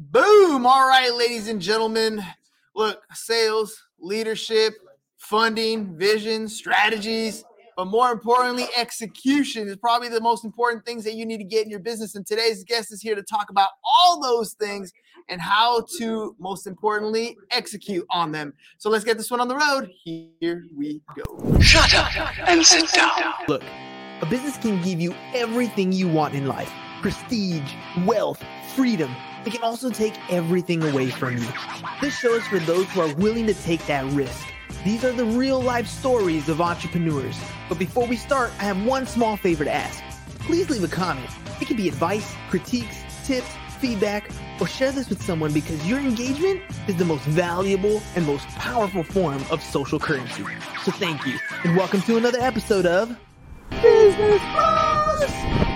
Boom. All right, ladies and gentlemen. Look, sales, leadership, funding, vision, strategies, but more importantly, execution is probably the most important things that you need to get in your business. And today's guest is here to talk about all those things and how to, most importantly, execute on them. So let's get this one on the road. Here we go. Shut up and sit down. Look, a business can give you everything you want in life prestige, wealth, freedom. It can also take everything away from you. This show is for those who are willing to take that risk. These are the real life stories of entrepreneurs. But before we start, I have one small favor to ask. Please leave a comment. It can be advice, critiques, tips, feedback, or share this with someone because your engagement is the most valuable and most powerful form of social currency. So thank you, and welcome to another episode of Business Bros!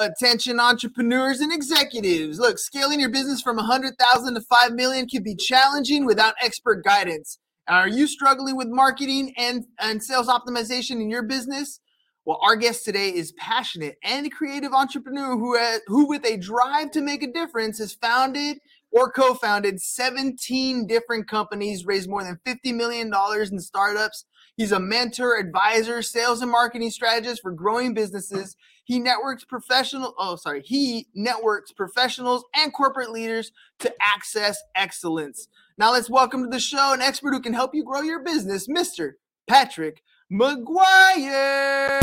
Attention entrepreneurs and executives. Look, scaling your business from 100,000 to 5 million can be challenging without expert guidance. Are you struggling with marketing and, and sales optimization in your business? Well, our guest today is passionate and creative entrepreneur who, has, who with a drive to make a difference, has founded or co-founded 17 different companies, raised more than $50 million in startups. He's a mentor, advisor, sales and marketing strategist for growing businesses. He networks professional, oh, sorry, he networks professionals and corporate leaders to access excellence. Now let's welcome to the show an expert who can help you grow your business, Mr. Patrick McGuire.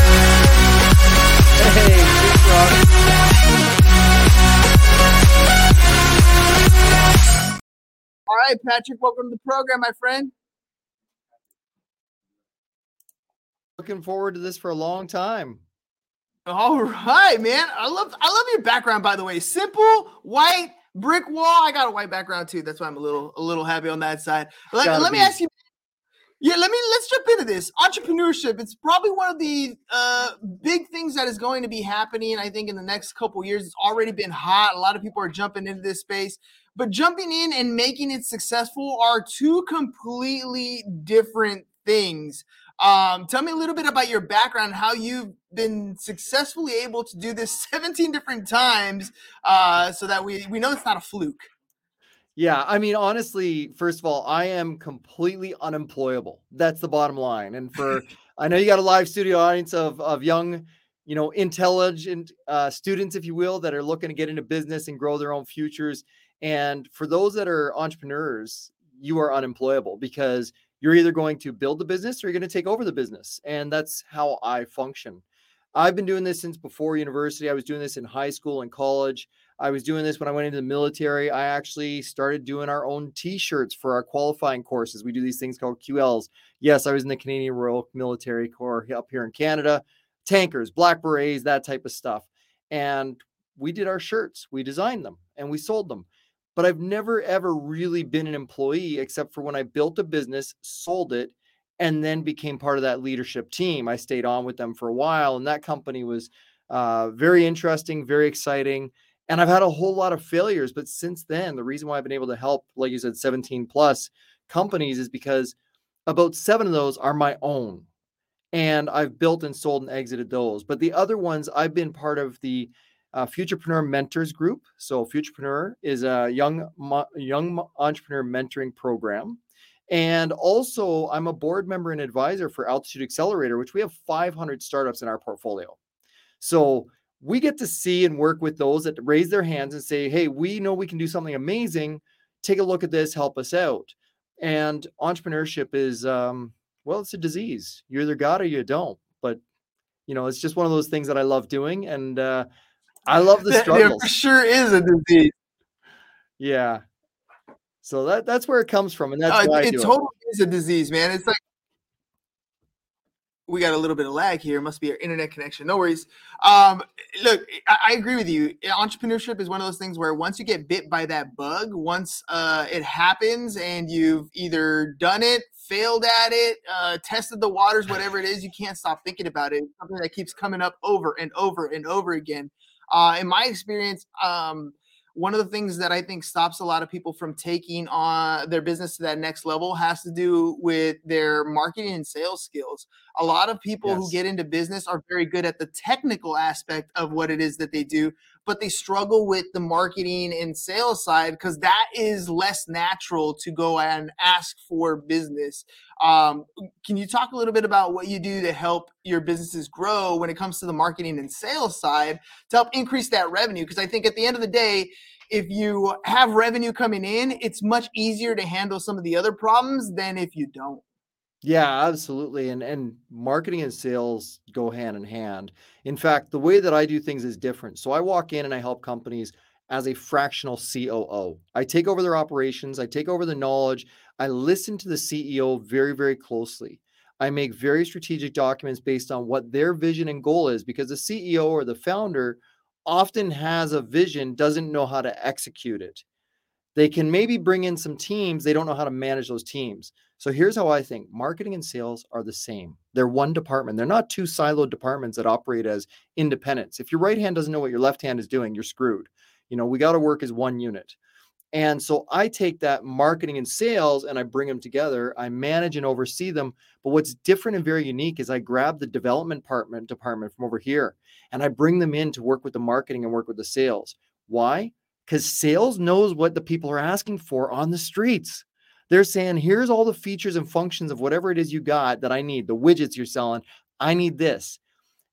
Hey, All right, Patrick, welcome to the program, my friend. Looking forward to this for a long time. All right, man. I love I love your background, by the way. Simple, white, brick wall. I got a white background too. That's why I'm a little a little happy on that side. Let, let me ask you. Yeah, let me let's jump into this entrepreneurship. It's probably one of the uh, big things that is going to be happening. I think in the next couple years, it's already been hot. A lot of people are jumping into this space, but jumping in and making it successful are two completely different things. Um, tell me a little bit about your background, how you've been successfully able to do this 17 different times, uh, so that we we know it's not a fluke. Yeah, I mean, honestly, first of all, I am completely unemployable. That's the bottom line. And for I know you got a live studio audience of of young, you know, intelligent uh, students, if you will, that are looking to get into business and grow their own futures. And for those that are entrepreneurs, you are unemployable because you're either going to build the business or you're going to take over the business. And that's how I function. I've been doing this since before university. I was doing this in high school and college. I was doing this when I went into the military. I actually started doing our own t-shirts for our qualifying courses. We do these things called QLs. Yes, I was in the Canadian Royal Military Corps up here in Canada, tankers, black berets, that type of stuff. And we did our shirts, we designed them, and we sold them. But I've never ever really been an employee except for when I built a business, sold it, and then became part of that leadership team. I stayed on with them for a while, and that company was uh, very interesting, very exciting and I've had a whole lot of failures. But since then, the reason why I've been able to help, like you said, 17 plus companies is because about seven of those are my own. And I've built and sold and exited those. But the other ones, I've been part of the uh, Futurpreneur Mentors Group. So Futurpreneur is a young young entrepreneur mentoring program. And also, I'm a board member and advisor for Altitude Accelerator, which we have 500 startups in our portfolio. So we get to see and work with those that raise their hands and say, Hey, we know we can do something amazing. Take a look at this, help us out. And entrepreneurship is, um, well, it's a disease. You either got it or you don't. But, you know, it's just one of those things that I love doing. And uh, I love the struggles. There sure is a disease. Yeah. So that that's where it comes from. And that's uh, why it totally it. is a disease, man. It's like we got a little bit of lag here. It must be our internet connection. No worries. Um, look, I, I, agree with you. Entrepreneurship is one of those things where once you get bit by that bug, once uh, it happens and you've either done it, failed at it, uh, tested the waters, whatever it is, you can't stop thinking about it. It's something that keeps coming up over and over and over again. Uh, in my experience, um, one of the things that I think stops a lot of people from taking on their business to that next level has to do with their marketing and sales skills. A lot of people yes. who get into business are very good at the technical aspect of what it is that they do, but they struggle with the marketing and sales side because that is less natural to go and ask for business. Um, can you talk a little bit about what you do to help your businesses grow when it comes to the marketing and sales side to help increase that revenue? Because I think at the end of the day, if you have revenue coming in, it's much easier to handle some of the other problems than if you don't. Yeah, absolutely. And and marketing and sales go hand in hand. In fact, the way that I do things is different. So I walk in and I help companies as a fractional COO. I take over their operations, I take over the knowledge, I listen to the CEO very very closely. I make very strategic documents based on what their vision and goal is because the CEO or the founder often has a vision, doesn't know how to execute it. They can maybe bring in some teams, they don't know how to manage those teams. So here's how I think marketing and sales are the same. They're one department. They're not two siloed departments that operate as independents. If your right hand doesn't know what your left hand is doing, you're screwed. You know, we got to work as one unit. And so I take that marketing and sales and I bring them together. I manage and oversee them. But what's different and very unique is I grab the development department department from over here and I bring them in to work with the marketing and work with the sales. Why? Because sales knows what the people are asking for on the streets. They're saying, here's all the features and functions of whatever it is you got that I need, the widgets you're selling. I need this.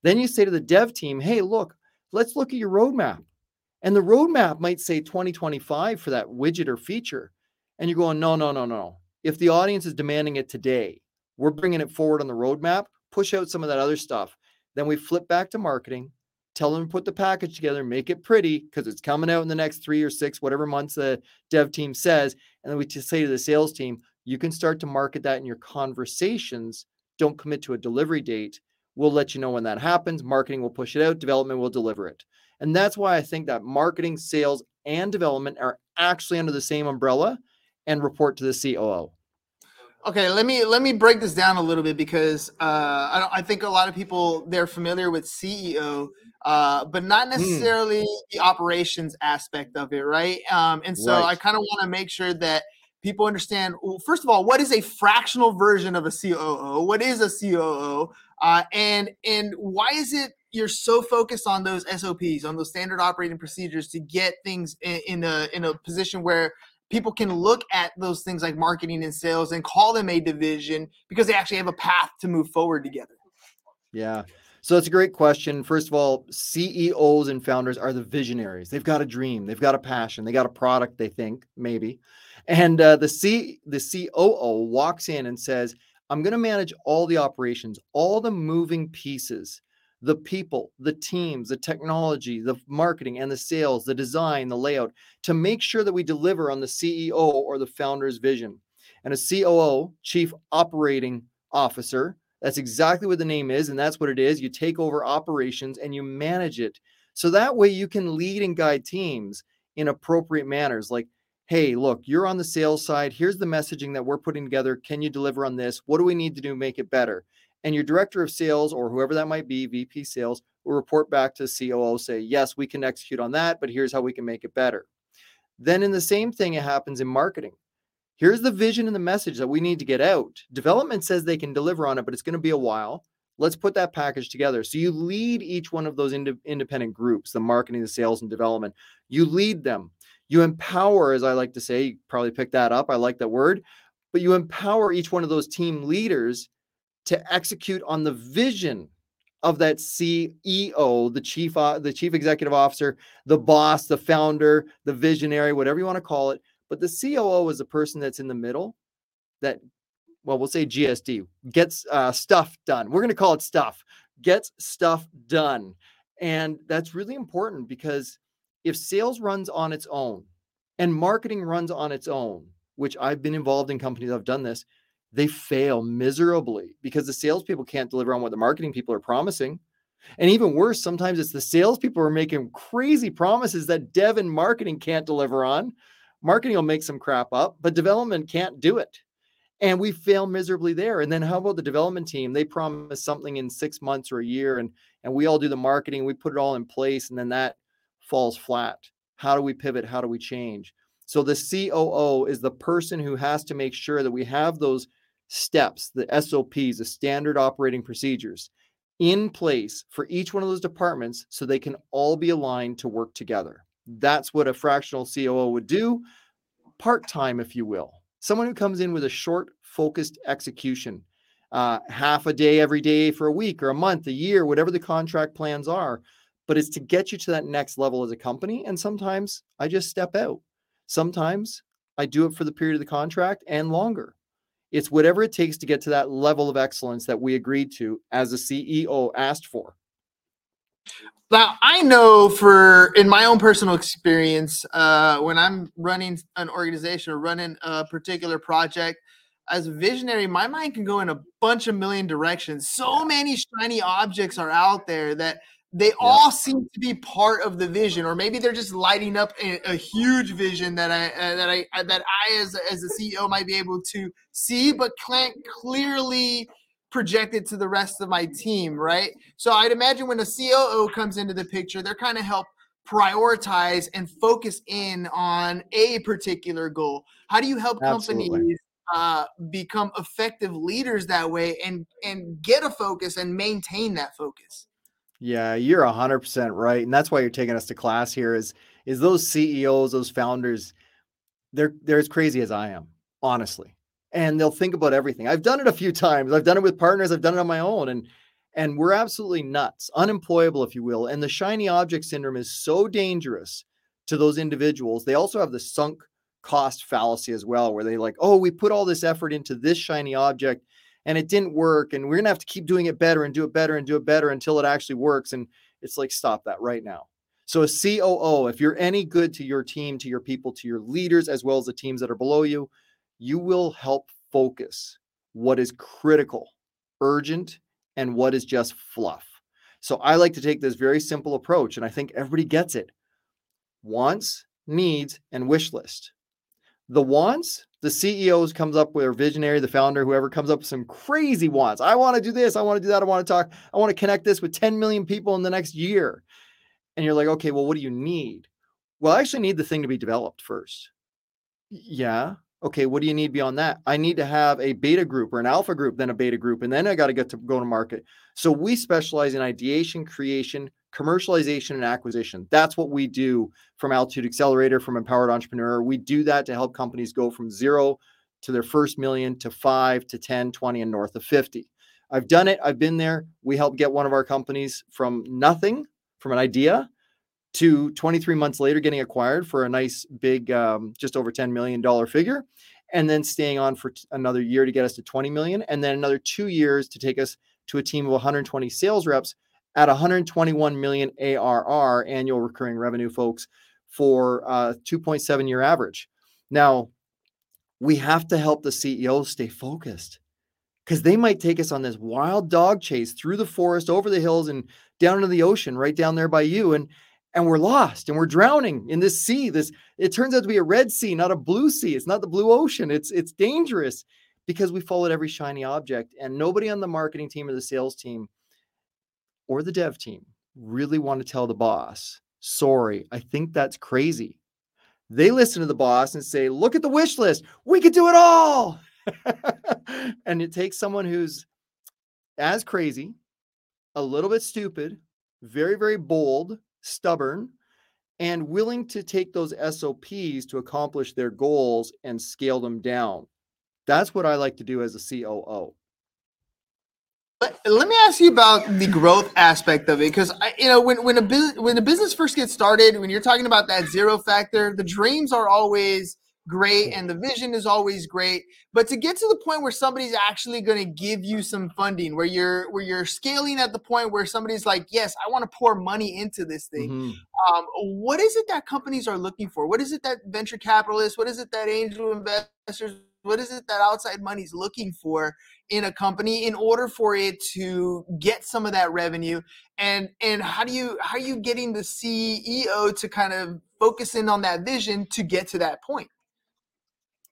Then you say to the dev team, hey, look, let's look at your roadmap. And the roadmap might say 2025 for that widget or feature. And you're going, no, no, no, no. If the audience is demanding it today, we're bringing it forward on the roadmap, push out some of that other stuff. Then we flip back to marketing, tell them to put the package together, make it pretty because it's coming out in the next three or six, whatever months the dev team says. And then we just say to the sales team, you can start to market that in your conversations. Don't commit to a delivery date. We'll let you know when that happens. Marketing will push it out, development will deliver it. And that's why I think that marketing, sales, and development are actually under the same umbrella and report to the COO. Okay, let me let me break this down a little bit because uh, I, I think a lot of people they're familiar with CEO, uh, but not hmm. necessarily mm. the operations aspect of it, right? Um, and so right. I kind of want to make sure that people understand. Well, first of all, what is a fractional version of a COO? What is a COO? Uh, and and why is it you're so focused on those SOPs, on those standard operating procedures to get things in, in a in a position where people can look at those things like marketing and sales and call them a division because they actually have a path to move forward together? Yeah. So it's a great question. First of all, CEOs and founders are the visionaries. They've got a dream, they've got a passion, they got a product. They think maybe, and uh, the C the COO walks in and says, "I'm going to manage all the operations, all the moving pieces the people, the teams, the technology, the marketing and the sales, the design, the layout to make sure that we deliver on the CEO or the founder's vision. And a COO, Chief Operating Officer, that's exactly what the name is. And that's what it is. You take over operations and you manage it. So that way you can lead and guide teams in appropriate manners. Like, hey, look, you're on the sales side. Here's the messaging that we're putting together. Can you deliver on this? What do we need to do to make it better? And your director of sales or whoever that might be, VP sales, will report back to the COO, say, yes, we can execute on that, but here's how we can make it better. Then, in the same thing, it happens in marketing. Here's the vision and the message that we need to get out. Development says they can deliver on it, but it's going to be a while. Let's put that package together. So you lead each one of those ind- independent groups, the marketing, the sales, and development. You lead them. You empower, as I like to say, you probably picked that up. I like that word, but you empower each one of those team leaders to execute on the vision of that CEO, the chief, uh, the chief executive officer, the boss, the founder, the visionary, whatever you want to call it. But the COO is the person that's in the middle that, well, we'll say GSD gets uh, stuff done. We're going to call it stuff, gets stuff done. And that's really important because if sales runs on its own and marketing runs on its own, which I've been involved in companies, I've done this, they fail miserably because the salespeople can't deliver on what the marketing people are promising. And even worse, sometimes it's the salespeople are making crazy promises that dev and marketing can't deliver on. Marketing will make some crap up, but development can't do it. And we fail miserably there. And then how about the development team? They promise something in six months or a year, and, and we all do the marketing, we put it all in place, and then that falls flat. How do we pivot? How do we change? So the COO is the person who has to make sure that we have those steps, the SOPs, the standard operating procedures in place for each one of those departments so they can all be aligned to work together. That's what a fractional COO would do, part time, if you will. Someone who comes in with a short, focused execution, uh, half a day every day for a week or a month, a year, whatever the contract plans are. But it's to get you to that next level as a company. And sometimes I just step out. Sometimes I do it for the period of the contract and longer. It's whatever it takes to get to that level of excellence that we agreed to as a CEO asked for. Now, I know for in my own personal experience, uh, when I'm running an organization or running a particular project, as a visionary, my mind can go in a bunch of million directions. So many shiny objects are out there that they yeah. all seem to be part of the vision, or maybe they're just lighting up a, a huge vision that I uh, that I uh, that I as as a CEO might be able to see, but can't clearly project it to the rest of my team, right? So I'd imagine when a COO comes into the picture, they're kind of help prioritize and focus in on a particular goal. How do you help Absolutely. companies uh, become effective leaders that way and and get a focus and maintain that focus? Yeah, you're hundred percent right, and that's why you're taking us to class here. Is is those CEOs, those founders, they're they're as crazy as I am, honestly, and they'll think about everything. I've done it a few times. I've done it with partners. I've done it on my own, and and we're absolutely nuts, unemployable, if you will. And the shiny object syndrome is so dangerous to those individuals. They also have the sunk cost fallacy as well, where they like, oh, we put all this effort into this shiny object and it didn't work and we're going to have to keep doing it better and do it better and do it better until it actually works and it's like stop that right now. So a coo if you're any good to your team to your people to your leaders as well as the teams that are below you you will help focus what is critical urgent and what is just fluff. So i like to take this very simple approach and i think everybody gets it. Wants needs and wish list. The wants the CEOs comes up with, or visionary, the founder, whoever comes up with some crazy wants. I want to do this. I want to do that. I want to talk. I want to connect this with 10 million people in the next year. And you're like, okay, well, what do you need? Well, I actually need the thing to be developed first. Yeah. Okay. What do you need beyond that? I need to have a beta group or an alpha group, then a beta group, and then I got to get to go to market. So we specialize in ideation, creation, commercialization and acquisition. That's what we do from Altitude Accelerator, from Empowered Entrepreneur. We do that to help companies go from zero to their first million to five to 10, 20, and north of 50. I've done it. I've been there. We helped get one of our companies from nothing, from an idea, to 23 months later getting acquired for a nice big, um, just over $10 million figure, and then staying on for t- another year to get us to 20 million, and then another two years to take us to a team of 120 sales reps at 121 million ARR annual recurring revenue, folks, for uh, 2.7 year average. Now, we have to help the CEOs stay focused because they might take us on this wild dog chase through the forest, over the hills, and down into the ocean, right down there by you, and and we're lost and we're drowning in this sea. This it turns out to be a red sea, not a blue sea. It's not the blue ocean. It's it's dangerous because we followed every shiny object, and nobody on the marketing team or the sales team or the dev team really want to tell the boss, sorry, I think that's crazy. They listen to the boss and say, look at the wish list. We could do it all. and it takes someone who's as crazy, a little bit stupid, very, very bold, stubborn, and willing to take those SOPs to accomplish their goals and scale them down. That's what I like to do as a COO. Let, let me ask you about the growth aspect of it, because you know when when a business when a business first gets started, when you're talking about that zero factor, the dreams are always great and the vision is always great. But to get to the point where somebody's actually going to give you some funding where you're where you're scaling at the point where somebody's like yes i want to pour money into this thing mm-hmm. um, what is it that companies are looking for? What is it that venture capitalists what is it that angel investors what is it that outside money is looking for in a company in order for it to get some of that revenue? And and how do you how are you getting the ceo to kind of focus in on that vision to get to that point?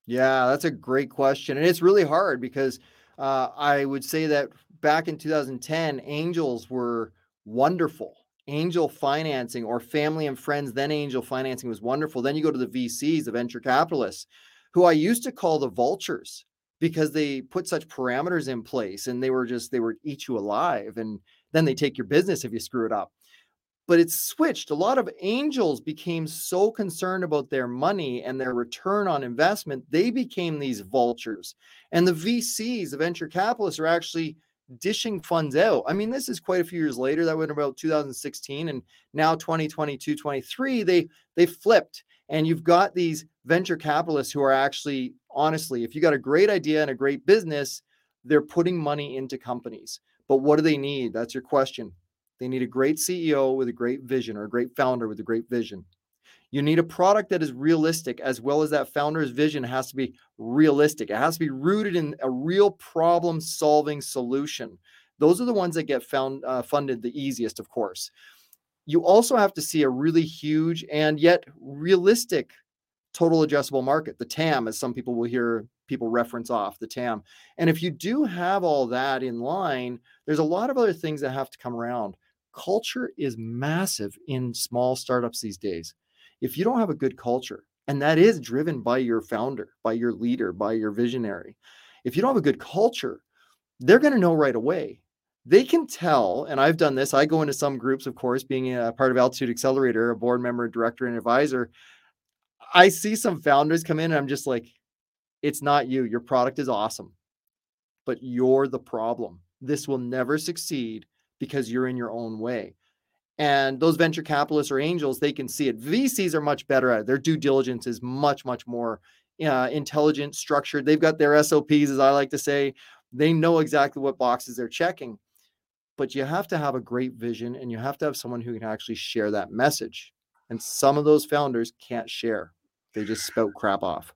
Yeah that's a great question and it's really hard because uh, i would say that back in 2010 angels were wonderful. Angel financing or family and friends then angel financing was wonderful. Then you go to the vcs the venture capitalists who I used to call the vultures because they put such parameters in place and they were just they were eat you alive and Then they take your business if you screw it up. But it's switched. A lot of angels became so concerned about their money and their return on investment, they became these vultures. And the VCs, the venture capitalists, are actually dishing funds out. I mean, this is quite a few years later. That went about 2016, and now 2022, 23, they they flipped. And you've got these venture capitalists who are actually, honestly, if you got a great idea and a great business, they're putting money into companies. But what do they need? That's your question. They need a great CEO with a great vision or a great founder with a great vision. You need a product that is realistic, as well as that founder's vision has to be realistic. It has to be rooted in a real problem solving solution. Those are the ones that get found uh, funded the easiest, of course. You also have to see a really huge and yet realistic total addressable market, the TAM, as some people will hear people reference off the TAM. And if you do have all that in line, there's a lot of other things that have to come around. Culture is massive in small startups these days. If you don't have a good culture, and that is driven by your founder, by your leader, by your visionary, if you don't have a good culture, they're going to know right away. They can tell, and I've done this. I go into some groups, of course, being a part of Altitude Accelerator, a board member, director, and advisor. I see some founders come in and I'm just like, it's not you. Your product is awesome, but you're the problem. This will never succeed because you're in your own way. And those venture capitalists or angels, they can see it. VCs are much better at it. Their due diligence is much, much more uh, intelligent, structured. They've got their SOPs, as I like to say. They know exactly what boxes they're checking. But you have to have a great vision and you have to have someone who can actually share that message. And some of those founders can't share. They just spout crap off.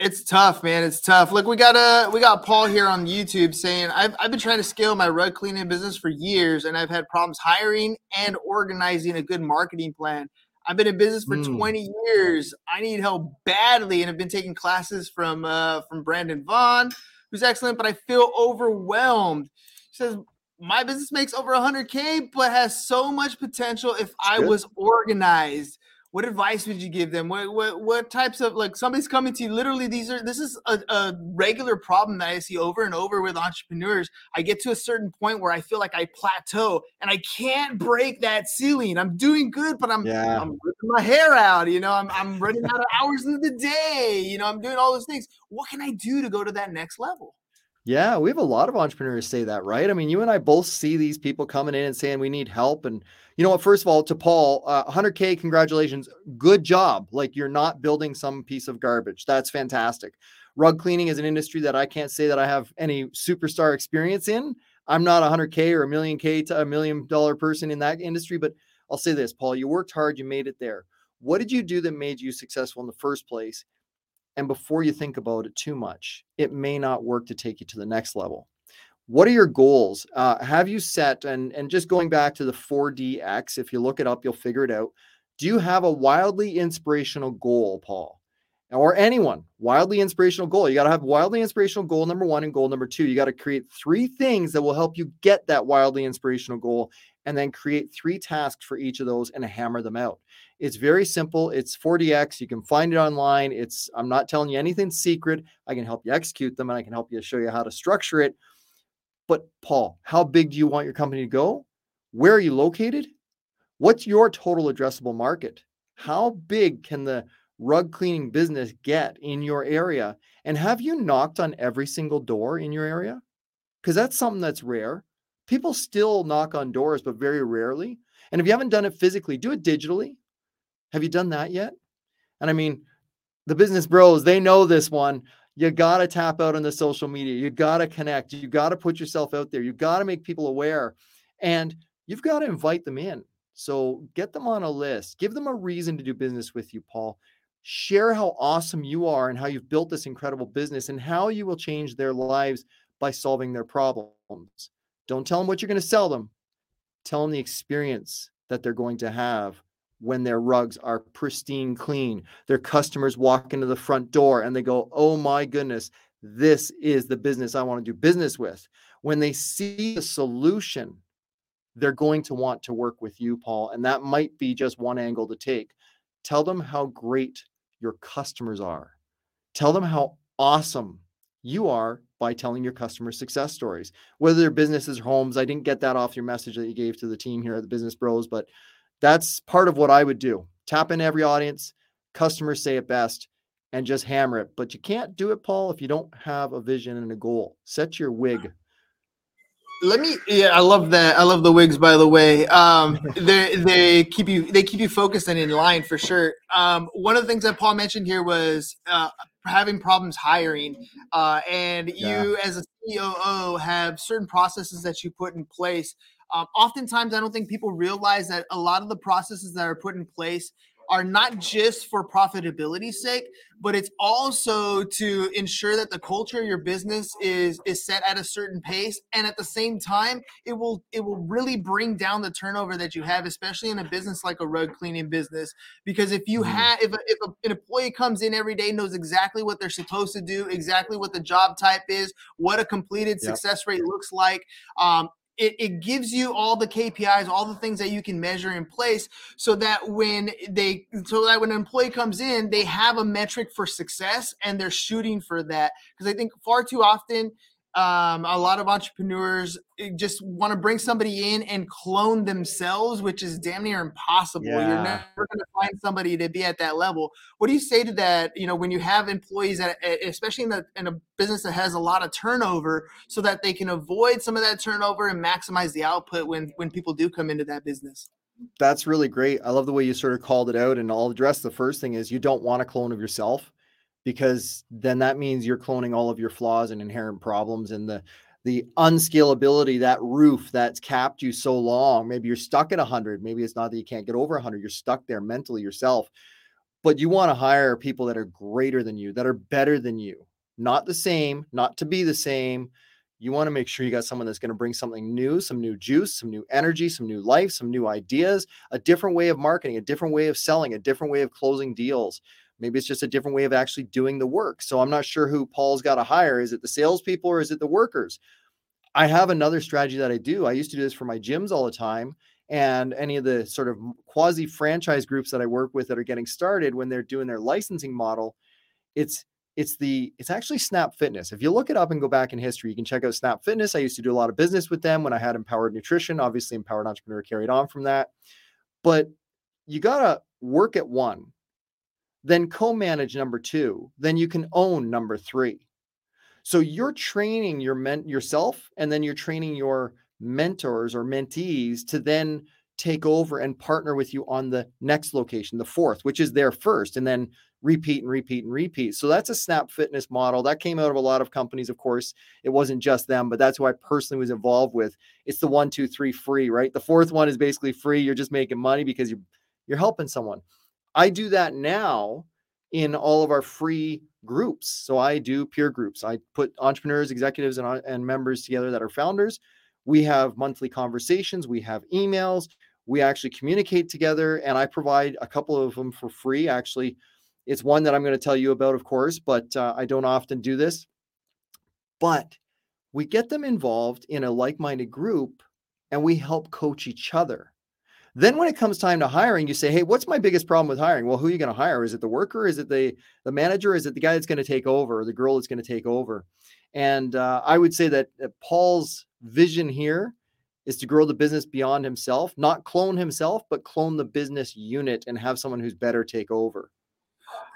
It's tough, man. It's tough. Look, we got a uh, we got Paul here on YouTube saying I've I've been trying to scale my rug cleaning business for years, and I've had problems hiring and organizing a good marketing plan. I've been in business for mm. 20 years. I need help badly, and I've been taking classes from uh, from Brandon Vaughn, who's excellent, but I feel overwhelmed. He says my business makes over 100k, but has so much potential if I was organized what advice would you give them? What, what what types of like somebody's coming to you? Literally, these are this is a, a, regular problem that I see over and over with entrepreneurs. I get to a certain point where I feel like I plateau and I can't break that ceiling. I'm doing good, but I'm yeah. I'm ripping my hair out. You know, I'm I'm running out of hours of the day. You know, I'm doing all those things. What can I do to go to that next level? Yeah, we have a lot of entrepreneurs say that, right? I mean, you and I both see these people coming in and saying we need help. And you know what? First of all, to Paul, uh, 100K, congratulations. Good job. Like you're not building some piece of garbage. That's fantastic. Rug cleaning is an industry that I can't say that I have any superstar experience in. I'm not a 100K or a million K to a million dollar person in that industry, but I'll say this, Paul, you worked hard, you made it there. What did you do that made you successful in the first place? And before you think about it too much, it may not work to take you to the next level. What are your goals? Uh, have you set, and, and just going back to the 4DX, if you look it up, you'll figure it out. Do you have a wildly inspirational goal, Paul? Or anyone, wildly inspirational goal. You got to have wildly inspirational goal number one and goal number two. You got to create three things that will help you get that wildly inspirational goal and then create three tasks for each of those and hammer them out. It's very simple. It's 4DX. You can find it online. It's I'm not telling you anything secret. I can help you execute them and I can help you show you how to structure it. But Paul, how big do you want your company to go? Where are you located? What's your total addressable market? How big can the rug cleaning business get in your area? And have you knocked on every single door in your area? Because that's something that's rare. People still knock on doors, but very rarely. And if you haven't done it physically, do it digitally. Have you done that yet? And I mean, the business bros, they know this one. You got to tap out on the social media. You got to connect. You got to put yourself out there. You got to make people aware. And you've got to invite them in. So get them on a list. Give them a reason to do business with you, Paul. Share how awesome you are and how you've built this incredible business and how you will change their lives by solving their problems. Don't tell them what you're going to sell them. Tell them the experience that they're going to have when their rugs are pristine clean. Their customers walk into the front door and they go, Oh my goodness, this is the business I want to do business with. When they see the solution, they're going to want to work with you, Paul. And that might be just one angle to take. Tell them how great your customers are. Tell them how awesome you are by telling your customers success stories, whether they're businesses or homes. I didn't get that off your message that you gave to the team here at the Business Bros, but that's part of what I would do. Tap in every audience, customers say it best, and just hammer it. But you can't do it, Paul, if you don't have a vision and a goal. Set your wig let me yeah i love that i love the wigs by the way um they they keep you they keep you focused and in line for sure um one of the things that paul mentioned here was uh having problems hiring uh and yeah. you as a coo have certain processes that you put in place um, oftentimes i don't think people realize that a lot of the processes that are put in place are not just for profitability sake, but it's also to ensure that the culture of your business is is set at a certain pace and at the same time it will it will really bring down the turnover that you have especially in a business like a rug cleaning business because if you mm-hmm. have if, a, if a, an employee comes in every day knows exactly what they're supposed to do exactly what the job type is what a completed yep. success rate looks like um, it, it gives you all the KPIs, all the things that you can measure in place so that when they so that when an employee comes in, they have a metric for success and they're shooting for that. Because I think far too often um, a lot of entrepreneurs eh, just want to bring somebody in and clone themselves, which is damn near impossible. Yeah. You're never going to find somebody to be at that level. What do you say to that? You know, when you have employees that, especially in, the, in a business that has a lot of turnover, so that they can avoid some of that turnover and maximize the output when when people do come into that business. That's really great. I love the way you sort of called it out, and I'll address the first thing is you don't want a clone of yourself because then that means you're cloning all of your flaws and inherent problems and the the unscalability that roof that's capped you so long maybe you're stuck at 100 maybe it's not that you can't get over 100 you're stuck there mentally yourself but you want to hire people that are greater than you that are better than you not the same not to be the same. You want to make sure you got someone that's going to bring something new some new juice some new energy some new life some new ideas a different way of marketing a different way of selling a different way of closing deals Maybe it's just a different way of actually doing the work. So I'm not sure who Paul's got to hire. Is it the salespeople or is it the workers? I have another strategy that I do. I used to do this for my gyms all the time. And any of the sort of quasi franchise groups that I work with that are getting started when they're doing their licensing model, it's it's the it's actually Snap Fitness. If you look it up and go back in history, you can check out Snap Fitness. I used to do a lot of business with them when I had Empowered Nutrition. Obviously, Empowered Entrepreneur carried on from that. But you gotta work at one then co-manage number two, then you can own number three. So you're training your men yourself, and then you're training your mentors or mentees to then take over and partner with you on the next location, the fourth, which is their first, and then repeat and repeat and repeat. So that's a Snap Fitness model that came out of a lot of companies. Of course, it wasn't just them, but that's who I personally was involved with. It's the one, two, three free, right? The fourth one is basically free. You're just making money because you're you're helping someone. I do that now in all of our free groups. So I do peer groups. I put entrepreneurs, executives, and, uh, and members together that are founders. We have monthly conversations, we have emails, we actually communicate together, and I provide a couple of them for free. Actually, it's one that I'm going to tell you about, of course, but uh, I don't often do this. But we get them involved in a like minded group and we help coach each other. Then when it comes time to hiring, you say, "Hey, what's my biggest problem with hiring?" Well, who are you going to hire? Is it the worker? Is it the the manager? Is it the guy that's going to take over, or the girl that's going to take over? And uh, I would say that Paul's vision here is to grow the business beyond himself, not clone himself, but clone the business unit and have someone who's better take over.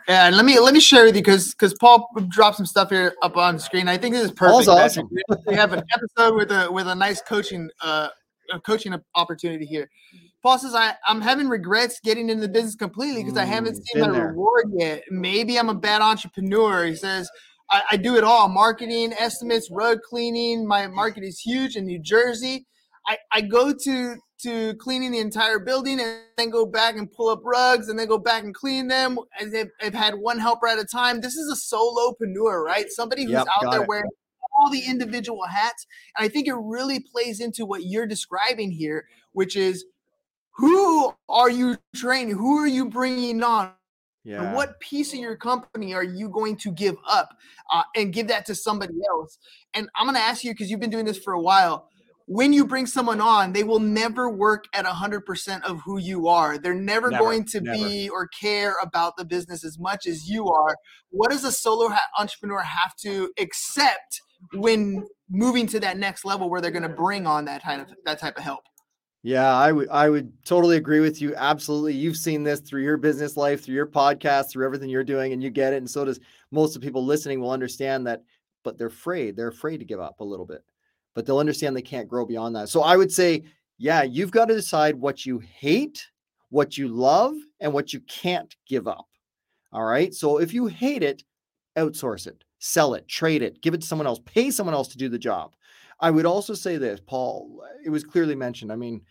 Yeah, and let me let me share with you because because Paul dropped some stuff here up on screen. I think this is perfect. Paul's awesome. we have an episode with a with a nice coaching uh coaching opportunity here. Paul says, I, I'm having regrets getting into the business completely because mm, I haven't seen my there. reward yet. Maybe I'm a bad entrepreneur. He says, I, I, do it all marketing, estimates, rug cleaning. My market is huge in New Jersey. I, I go to to cleaning the entire building and then go back and pull up rugs and then go back and clean them. And they've, they've had one helper at a time. This is a solopreneur, right? Somebody who's yep, out there it. wearing all the individual hats. And I think it really plays into what you're describing here, which is who are you training? Who are you bringing on? Yeah. What piece of your company are you going to give up uh, and give that to somebody else? And I'm going to ask you because you've been doing this for a while. when you bring someone on, they will never work at 100% of who you are. They're never, Never, going to never. be or care about the business as much as you are. What does a solo ha- entrepreneur have to accept when moving to that next level where they're going to bring on that kind of that type of help? Yeah, I would I would totally agree with you. Absolutely. You've seen this through your business life, through your podcast, through everything you're doing, and you get it. And so does most of the people listening will understand that, but they're afraid. They're afraid to give up a little bit, but they'll understand they can't grow beyond that. So I would say, yeah, you've got to decide what you hate, what you love, and what you can't give up. All right. So if you hate it, outsource it, sell it, trade it, give it to someone else, pay someone else to do the job. I would also say this, Paul, it was clearly mentioned. I mean,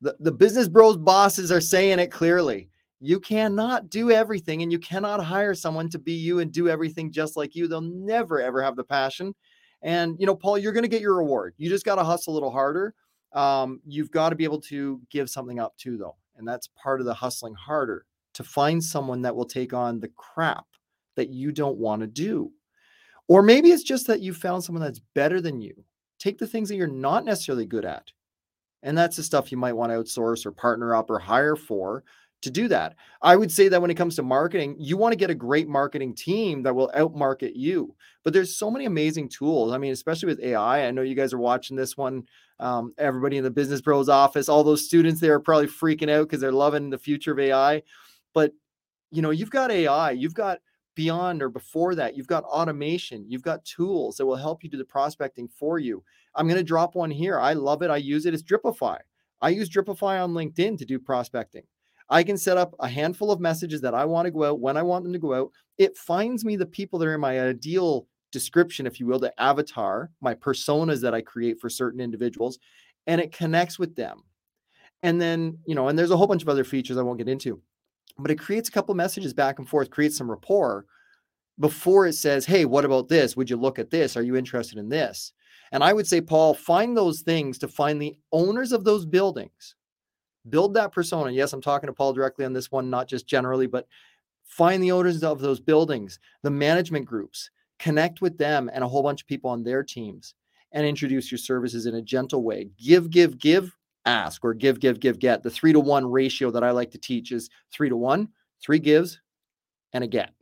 the, the business bros bosses are saying it clearly. You cannot do everything and you cannot hire someone to be you and do everything just like you. They'll never ever have the passion. And you know, Paul, you're going to get your reward. You just got to hustle a little harder. Um, you've got to be able to give something up too, though. And that's part of the hustling harder to find someone that will take on the crap that you don't want to do. Or maybe it's just that you found someone that's better than you. Take the things that you're not necessarily good at. And that's the stuff you might want to outsource or partner up or hire for to do that. I would say that when it comes to marketing, you want to get a great marketing team that will outmarket you. But there's so many amazing tools. I mean, especially with AI. I know you guys are watching this one. Um, everybody in the Business Bros office, all those students there are probably freaking out because they're loving the future of AI. But you know, you've got AI, you've got beyond or before that, you've got automation, you've got tools that will help you do the prospecting for you. I'm going to drop one here. I love it. I use it. It's Dripify. I use Dripify on LinkedIn to do prospecting. I can set up a handful of messages that I want to go out when I want them to go out. It finds me the people that are in my ideal description, if you will, the avatar, my personas that I create for certain individuals, and it connects with them. And then, you know, and there's a whole bunch of other features I won't get into, but it creates a couple messages back and forth, creates some rapport before it says, Hey, what about this? Would you look at this? Are you interested in this? And I would say, Paul, find those things to find the owners of those buildings. Build that persona. Yes, I'm talking to Paul directly on this one, not just generally, but find the owners of those buildings, the management groups, connect with them and a whole bunch of people on their teams and introduce your services in a gentle way. Give, give, give, ask, or give, give, give, get. The three to one ratio that I like to teach is three to one, three gives and a get.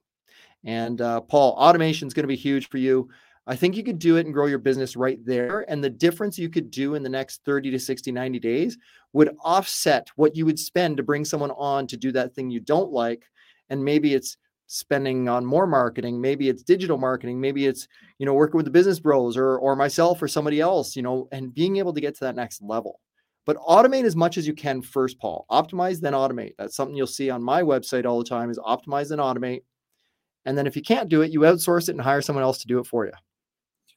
And uh, Paul, automation is going to be huge for you. I think you could do it and grow your business right there. And the difference you could do in the next 30 to 60, 90 days would offset what you would spend to bring someone on to do that thing you don't like. And maybe it's spending on more marketing, maybe it's digital marketing, maybe it's, you know, working with the business bros or or myself or somebody else, you know, and being able to get to that next level. But automate as much as you can first, Paul. Optimize, then automate. That's something you'll see on my website all the time is optimize and automate. And then if you can't do it, you outsource it and hire someone else to do it for you.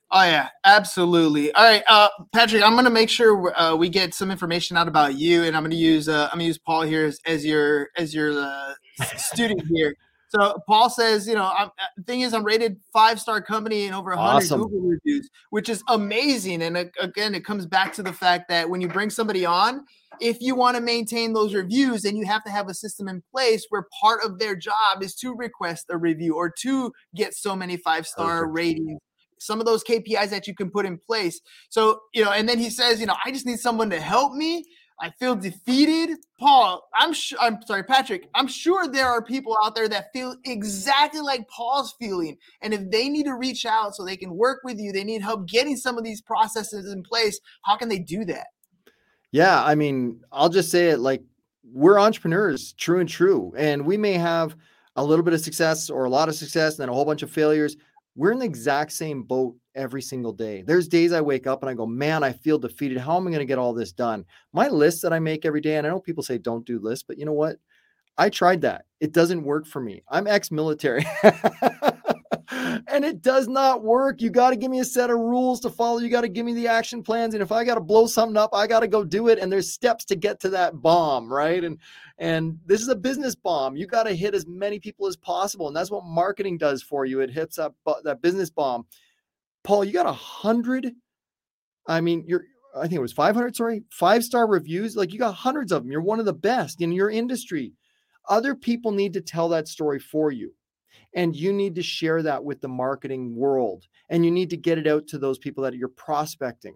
Oh yeah, absolutely. All right, uh, Patrick, I'm gonna make sure uh, we get some information out about you, and I'm gonna use uh, I'm gonna use Paul here as, as your as your uh, student here. So Paul says, you know, I'm, uh, the thing is, I'm rated five star company and over 100 Awesome. Google reviews, which is amazing. And uh, again, it comes back to the fact that when you bring somebody on, if you want to maintain those reviews, then you have to have a system in place where part of their job is to request a review or to get so many five star ratings some of those KPIs that you can put in place. So, you know, and then he says, you know, I just need someone to help me. I feel defeated. Paul, I'm I'm sorry, Patrick. I'm sure there are people out there that feel exactly like Paul's feeling. And if they need to reach out so they can work with you, they need help getting some of these processes in place. How can they do that? Yeah, I mean, I'll just say it like we're entrepreneurs, true and true. And we may have a little bit of success or a lot of success and then a whole bunch of failures. We're in the exact same boat every single day. There's days I wake up and I go, man, I feel defeated. How am I going to get all this done? My list that I make every day, and I know people say don't do lists, but you know what? I tried that. It doesn't work for me. I'm ex military and it does not work. You got to give me a set of rules to follow. You got to give me the action plans. And if I got to blow something up, I got to go do it. And there's steps to get to that bomb, right? And and this is a business bomb. You got to hit as many people as possible. And that's what marketing does for you. It hits that, that business bomb. Paul, you got a hundred. I mean, you're I think it was 500, sorry, five star reviews. Like you got hundreds of them. You're one of the best in your industry. Other people need to tell that story for you. And you need to share that with the marketing world. And you need to get it out to those people that you're prospecting.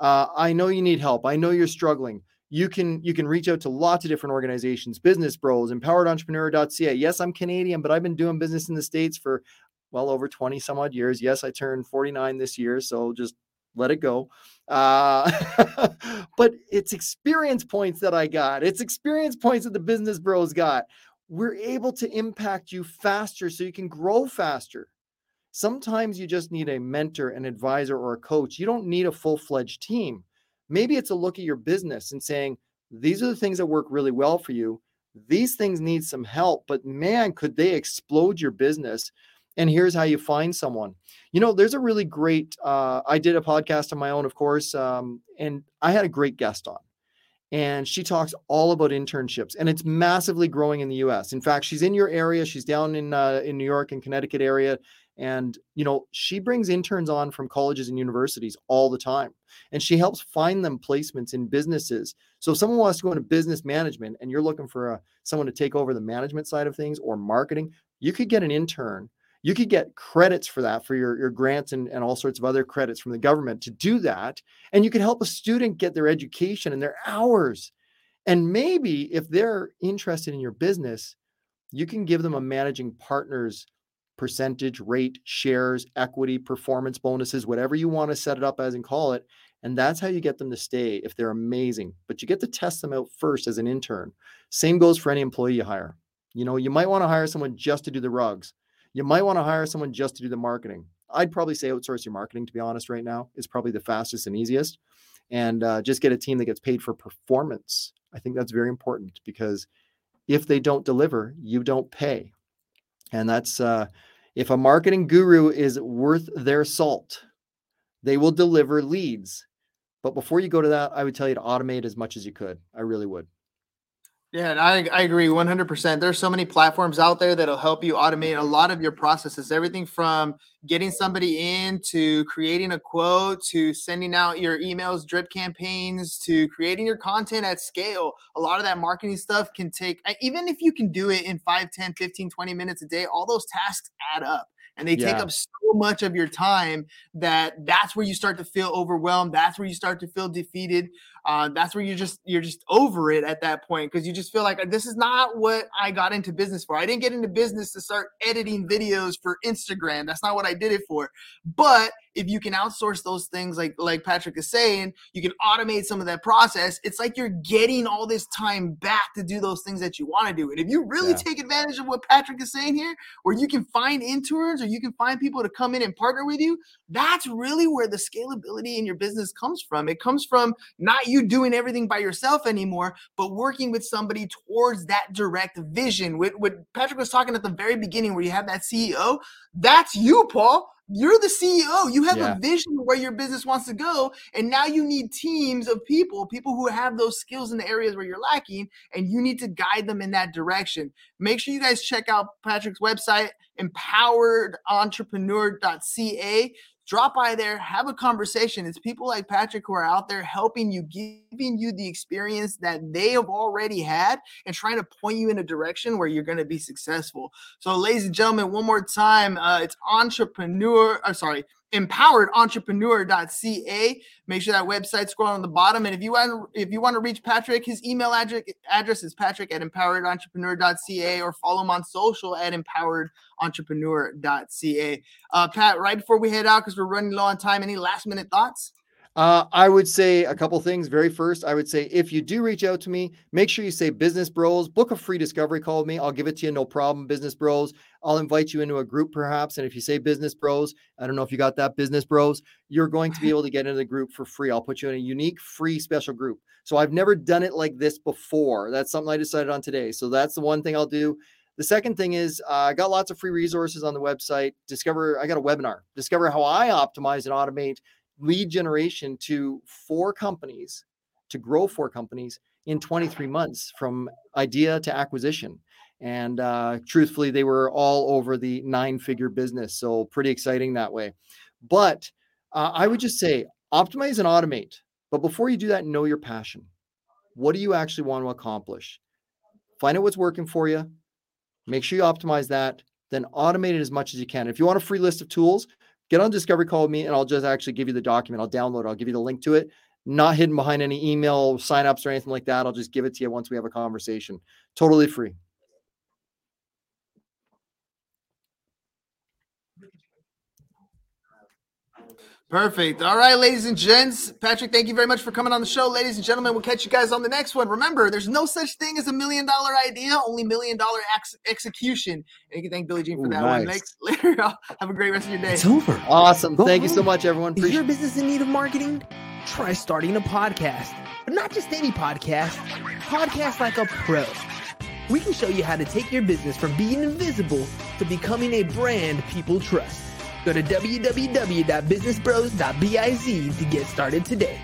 Uh, I know you need help. I know you're struggling. You can you can reach out to lots of different organizations, Business Bros, empoweredentrepreneur.ca. Yes, I'm Canadian, but I've been doing business in the States for well over 20 some odd years. Yes, I turned 49 this year, so just let it go. Uh, but it's experience points that I got. It's experience points that the business bros got. We're able to impact you faster so you can grow faster. Sometimes you just need a mentor, an advisor, or a coach. You don't need a full fledged team. Maybe it's a look at your business and saying, these are the things that work really well for you. These things need some help, but man, could they explode your business? And here's how you find someone. You know, there's a really great, uh, I did a podcast on my own, of course, um, and I had a great guest on. And she talks all about internships, and it's massively growing in the U.S. In fact, she's in your area. She's down in uh, in New York and Connecticut area, and you know she brings interns on from colleges and universities all the time, and she helps find them placements in businesses. So if someone wants to go into business management, and you're looking for a, someone to take over the management side of things or marketing, you could get an intern you could get credits for that for your, your grants and, and all sorts of other credits from the government to do that. And you could help a student get their education and their hours. And maybe if they're interested in your business, you can give them a managing partner's percentage, rate, shares, equity, performance bonuses, whatever you want to set it up as and call it. And that's how you get them to stay if they're amazing. But you get to test them out first as an intern. Same goes for any employee you hire. You know, you might want to hire someone just to do the rugs. You might want to hire someone just to do the marketing. I'd probably say outsource your marketing, to be honest, right now is probably the fastest and easiest. And uh, just get a team that gets paid for performance. I think that's very important because if they don't deliver, you don't pay. And that's uh, if a marketing guru is worth their salt, they will deliver leads. But before you go to that, I would tell you to automate as much as you could. I really would. Yeah, and I, I agree 100%. There's so many platforms out there that'll help you automate a lot of your processes. Everything from getting somebody in to creating a quote to sending out your emails, drip campaigns to creating your content at scale. A lot of that marketing stuff can take, even if you can do it in 5, 10, 15, 20 minutes a day, all those tasks add up and they yeah. take up so much of your time that that's where you start to feel overwhelmed that's where you start to feel defeated uh, that's where you just you're just over it at that point because you just feel like this is not what i got into business for i didn't get into business to start editing videos for instagram that's not what i did it for but if you can outsource those things like like patrick is saying you can automate some of that process it's like you're getting all this time back to do those things that you want to do and if you really yeah. take advantage of what patrick is saying here where you can find interns or you can find people to come in and partner with you that's really where the scalability in your business comes from. It comes from not you doing everything by yourself anymore but working with somebody towards that direct vision. What, what patrick was talking at the very beginning where you have that ceo that's you paul you're the CEO. You have yeah. a vision of where your business wants to go. And now you need teams of people, people who have those skills in the areas where you're lacking, and you need to guide them in that direction. Make sure you guys check out Patrick's website, empoweredentrepreneur.ca drop by there, have a conversation. It's people like Patrick who are out there helping you, giving you the experience that they have already had, and trying to point you in a direction where you're going to be successful. So, ladies and gentlemen, one more time, uh, it's entrepreneur. I'm sorry, empoweredentrepreneur.ca. Make sure that website scroll on the bottom. And if you want if you want to reach Patrick, his email address address is patrick at empoweredentrepreneur.ca or follow him on social at empoweredentrepreneur.ca. Uh, Pat, right before we head out, because we're running low on time, any last minute thoughts? Uh, I would say a couple things. Very first, I would say if you do reach out to me, make sure you say Business Bros. Book a free discovery call with me. I'll give it to you, no problem. Business Bros. I'll invite you into a group perhaps. And if you say Business Bros, I don't know if you got that Business Bros, you're going to be able to get into the group for free. I'll put you in a unique free special group. So I've never done it like this before. That's something I decided on today. So that's the one thing I'll do. The second thing is uh, I got lots of free resources on the website. Discover, I got a webinar. Discover how I optimize and automate lead generation to four companies to grow four companies in 23 months from idea to acquisition. And uh, truthfully, they were all over the nine figure business. So pretty exciting that way. But uh, I would just say optimize and automate. But before you do that, know your passion. What do you actually want to accomplish? Find out what's working for you. Make sure you optimize that. Then automate it as much as you can. If you want a free list of tools, get on Discovery Call with me and I'll just actually give you the document. I'll download it. I'll give you the link to it. not hidden behind any email signups or anything like that. I'll just give it to you once we have a conversation. Totally free. Perfect. All right, ladies and gents. Patrick, thank you very much for coming on the show. Ladies and gentlemen, we'll catch you guys on the next one. Remember, there's no such thing as a million dollar idea, only million dollar ex- execution. And you can thank Billy Jean for Ooh, that nice. one. Next, later, have a great rest of your day. It's over. Awesome. Go Thank you so much, everyone. Is your business in need of marketing? Try starting a podcast. But not just any podcast, podcast like a pro. We can show you how to take your business from being invisible to becoming a brand people trust. Go to www.businessbros.biz to get started today.